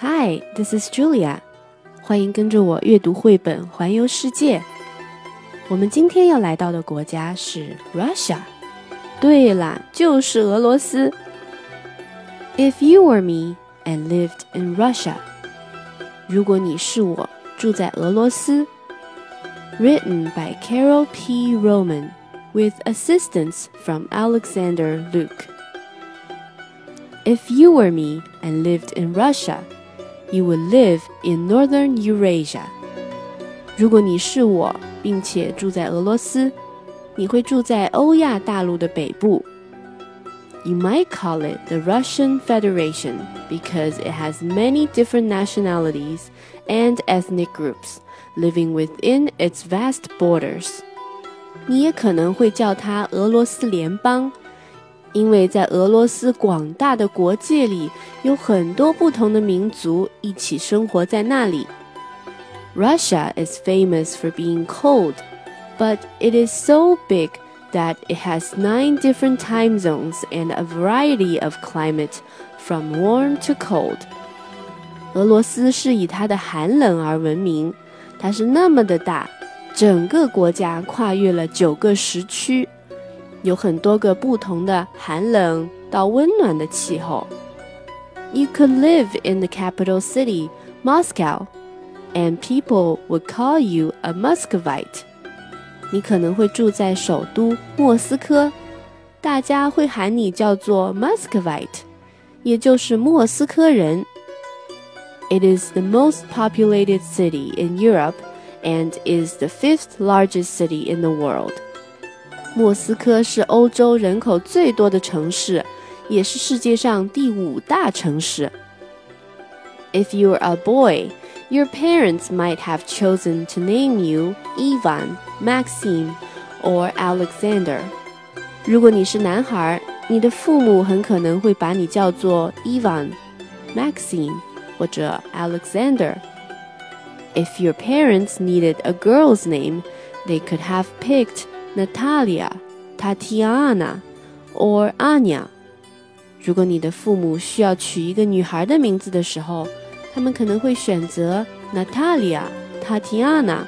Hi, this is Julia。欢迎跟着我阅读绘本，环游世界。我们今天要来到的国家是 Russia。对啦，就是俄罗斯。If you were me and lived in Russia，如果你是我，住在俄罗斯。Written by Carole P. Roman with assistance from Alexander Luke。If you were me and lived in Russia, you would live in northern Eurasia. 如果你是我，并且住在俄罗斯，你会住在欧亚大陆的北部。You might call it the Russian Federation because it has many different nationalities and ethnic groups living within its vast borders. 你也可能会叫它俄罗斯联邦， 因为在俄罗斯广大的国界里，有很多不同的民族一起生活在那里。Russia is famous for being cold, but it is so big that it has nine different time zones and a variety of climate from warm to cold. 俄罗斯是以它的寒冷而闻名，它是那么的大，整个国家跨越了九个时区， 有很多个不同的寒冷到温暖的气候。You could live in the capital city, Moscow, and people would call you a Muscovite. 你可能会住在首都莫斯科，大家会喊你叫做 Muscovite，也就是莫斯科人。It is the most populated city in Europe and is the fifth largest city in the world. 莫斯科是欧洲人口最多的城市，也是世界上第五大城市。If you are a boy, your parents might have chosen to name you Ivan, Maxim, or Alexander. 如果你是男孩，你的父母很可能会把你叫做 Ivan, Maxim 或者 Alexander. If your parents needed a girl's name, they could have picked Natalia, Tatiana, or Anya. 如果你的父母需要取一个女孩的名字的时候，他们可能会选择 Natalia、Tatiana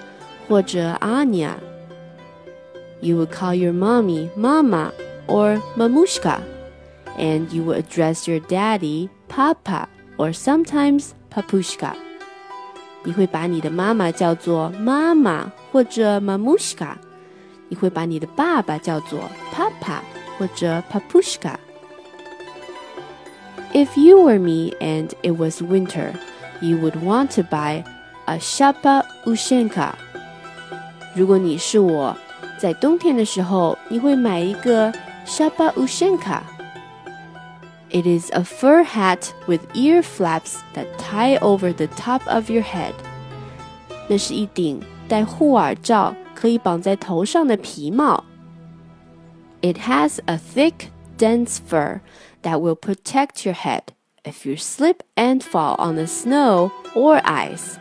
或者 Anya。You would call your mommy Mama or Mamushka, and you would address your daddy Papa or sometimes Papushka. 你会把你的妈妈叫做妈妈或者 Mamushka， 你会把你的爸爸叫做 Papa 或者 Papushka。If you were me and it was winter, you would want to buy a shapa ushenka. 如果你是我，在冬天的时候，你会买一个 shapa ushenka。It is a fur hat with ear flaps that tie over the top of your head. 那是一顶带护耳罩， 可以绑在头上的皮帽。It has a thick, dense fur that will protect your head if you slip and fall on the snow or ice.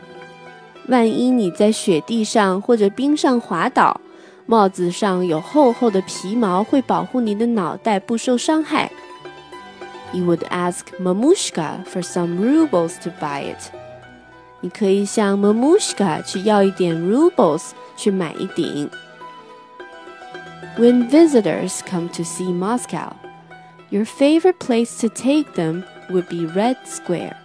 万一你在雪地上或者冰上滑倒，帽子上有厚厚的皮毛会保护你的脑袋不受伤害。You would ask Mamushka for some rubles to buy it. 你可以向 Mamushka 去要一点 rubles 去买一顶。When visitors come to see Moscow, your favorite place to take them would be Red Square.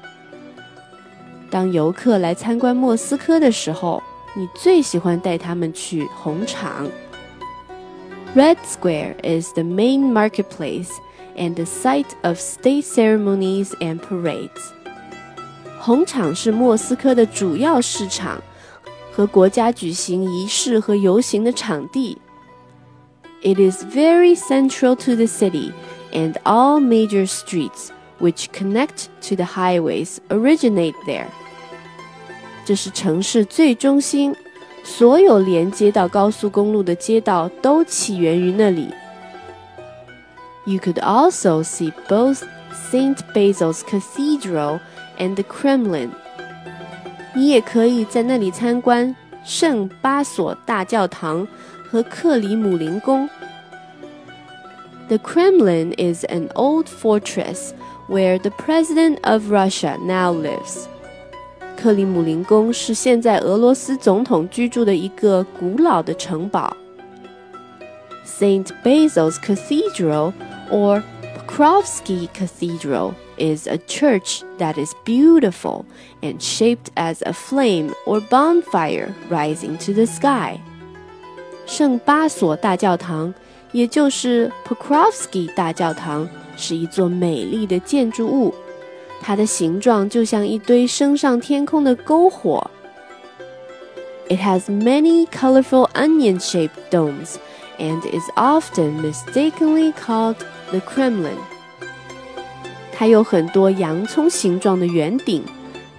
当游客来参观莫斯科的时候，你最喜欢带他们去红场。Red Square is the main marketplace and the site of state ceremonies and parades. 红场是莫斯科的主要市场和国家举行仪式和游行的场地。It is very central to the city, and all major streets which connect to the highways originate there. 这是城市最中心，所有连接到高速公路的街道都起源于那里。You could also see both Saint Basil's Cathedral and the Kremlin. 你也可以在那里参观圣巴索大教堂和克里姆林宫。The Kremlin is an old fortress where the president of Russia now lives. 克里姆林宫是现在俄罗斯总统居住的一个古老的城堡。Saint Basil's Cathedral or Pokrovsky Cathedral is a church that is beautiful and shaped as a flame or bonfire rising to the sky. 圣巴索大教堂，也就是 Pokrovsky 大教堂，是一座美丽的建筑物。它的形状就像一堆升上天空的篝火。It has many colorful onion-shaped domes and is often mistakenly called the Kremlin. 它有很多洋葱形状的圆顶，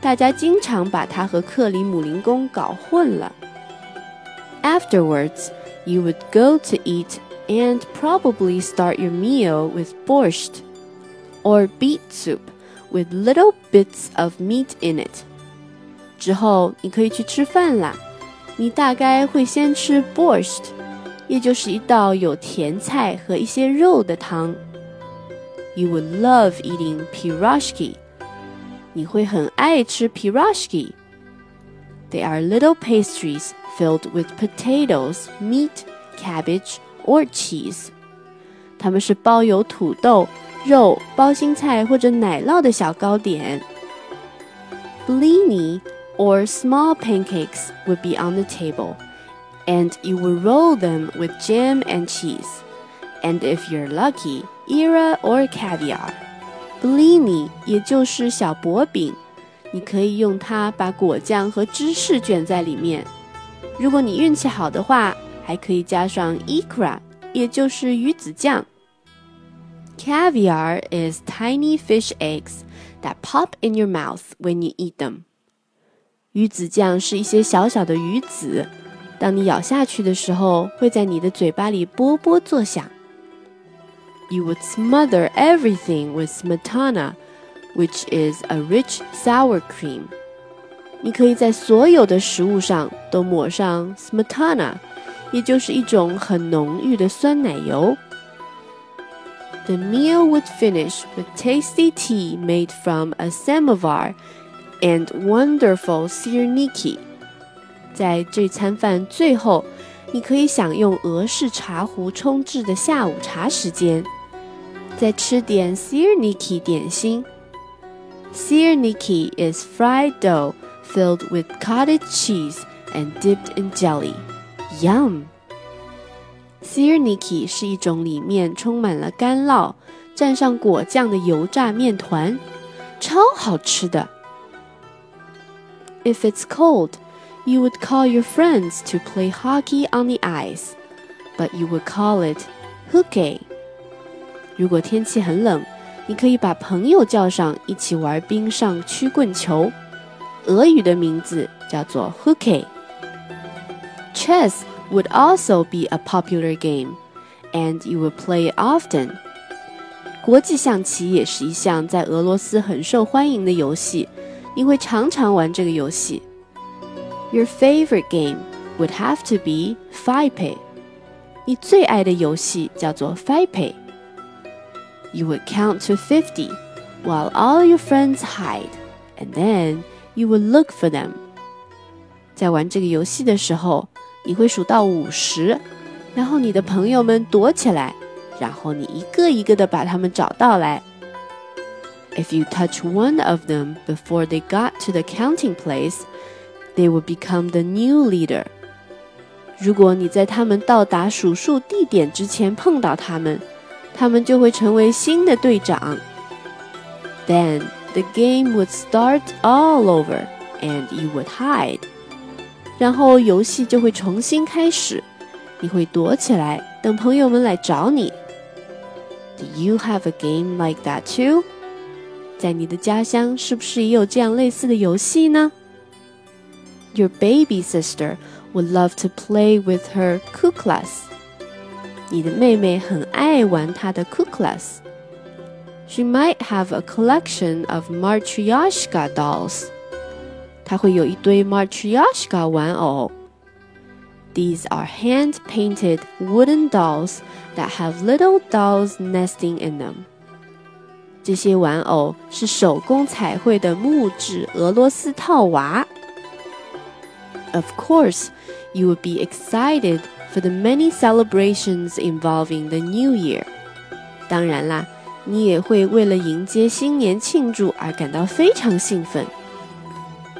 大家经常把它和克里姆林宫搞混了。Afterwards, you would go to eat and probably start your meal with borscht, or beet soup with little bits of meat in it. 之后你可以去吃饭啦。你大概会先吃 borscht， 也就是一道有甜菜和一些肉的汤。You would love eating pirashki. 你会很爱吃 pirashki. They are little pastries filled with potatoes, meat, cabbage, or cheese. 它们是包有土豆、肉、包心菜或者奶酪的小糕点。Blini or small pancakes would be on the table, and you will roll them with jam and cheese, and if you're lucky, ikra or caviar. Blini 也就是小薄饼，你可以用它把果酱和芝士卷在里面。如果你运气好的话，还可以加上 ikra，也就是鱼子酱。Caviar is tiny fish eggs that pop in your mouth when you eat them. 鱼子酱是一些小小的鱼子。当你咬下去的时候，会在你的嘴巴里啵啵作响。You would smother everything with smetana, which is a rich sour cream. 你可以在所有的食物上都抹上 smetana，也就是一种很浓郁的酸奶油。the meal would finish with tasty tea made from a samovar and wonderful sirniki. 在这餐饭最后，你可以享用俄式茶壶冲制的下午茶时间，再吃点 sirniki 点心。Sirniki is fried dough filled with cottage cheese and dipped in jelly. Yum! Sirniki 是一种里面充满了干酪、蘸上果酱的油炸面团，超好吃的。If it's cold, you would call your friends to play hockey on the ice, but you would call it hockey. 如果天气很冷，你可以把朋友叫上一起玩冰上曲棍球，俄语的名字叫做 hockey。Chess would also be a popular game, and you would play it often. 国际象棋也是一项在俄罗斯很受欢迎的游戏，你会常常玩这个游戏。 Your favorite game would have to be Fipe. 你最爱的游戏叫做 Fipe. You would count to fifty, while all your friends hide, and then you would look for them. 在玩这个游戏的时候，你会数到五十，然后你的朋友们躲起来，然后你一个一个的把他们找到来。If you touch one of them before they got to the counting place, they will become the new leader. 如果你在他们到达数数地点之前碰到他们，他们就会成为新的队长。Then the game would start all over, and you would hide. 然后游戏就会重新开始，你会躲起来，等朋友们来找你。Do you have a game like that too？在你的家乡是不是也有这样类似的游戏呢 ？Your baby sister would love to play with her kuklas。你的妹妹很爱玩她的 kuklas。She might have a collection of Matryoshka dolls. 它会有一堆 Matryoshka 玩偶。These are hand-painted wooden dolls that have little dolls nesting in them. 这些玩偶是手工彩绘的木质俄罗斯套娃。 Of course, you would be excited for the many celebrations involving the New Year. 当然啦，你也会为了迎接新年庆祝而感到非常兴奋。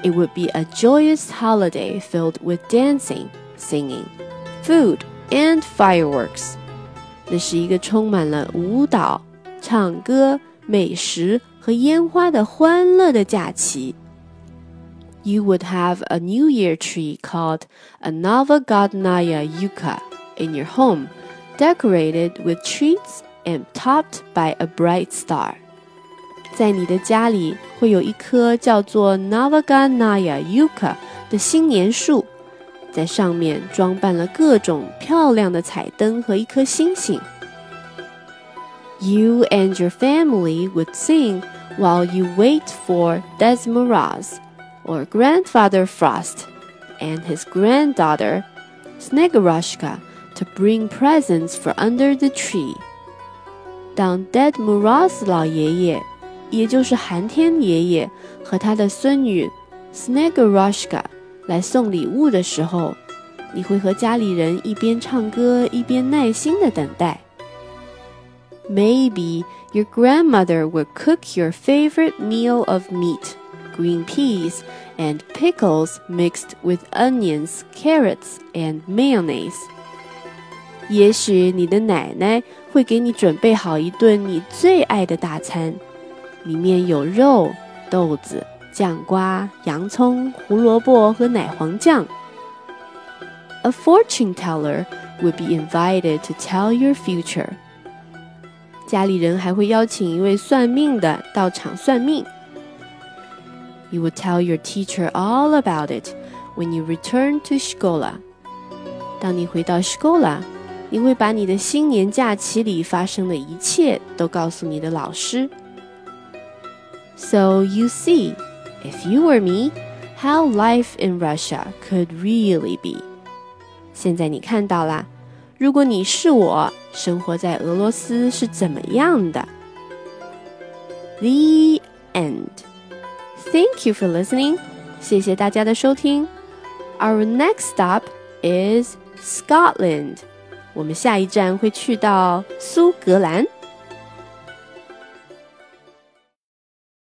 It would be a joyous holiday filled with dancing, singing, food, and fireworks. 那是一个充满了舞蹈、唱歌。美食和烟花的欢乐的假期。 you would have a New Year tree called a Navagadnaya Yuka in your home, decorated with treats and topped by a bright star. 在你的家里会有一棵叫做 Navaganaya Yuka 的新年树，在上面装扮了各种漂亮的彩灯和一颗星星。You and your family would sing while you wait for Ded Moroz, or Grandfather Frost and his granddaughter, Snegurochka to bring presents from under the tree. 当 Dead 老爷爷，也就是寒天爷爷和他的孙女来送礼物的时候，你会和家里人一边唱歌一边耐心的等待。Maybe your grandmother would cook your favorite meal of meat green peas, and pickles mixed with onions, carrots, and mayonnaise. 也许你的奶奶会给你准备好一顿你最爱的大餐，里面有肉、豆子、酱瓜、洋葱、胡萝卜和奶黄酱。A fortune teller would be invited to tell your future. 家里人还会邀请一位算命的到场算命。 You would tell your teacher all about it when you return to Shkola。当你回到 Shkola，你会把你的新年假期里发生的一切都告诉你的老师。So you see, if you were me, how life in Russia could really be。现在你看到啦。如果你是我，生活在俄罗斯是怎么样的？The end. Thank you for listening. 谢谢大家的收听。Our next stop is Scotland. 我们下一站会去到苏格兰。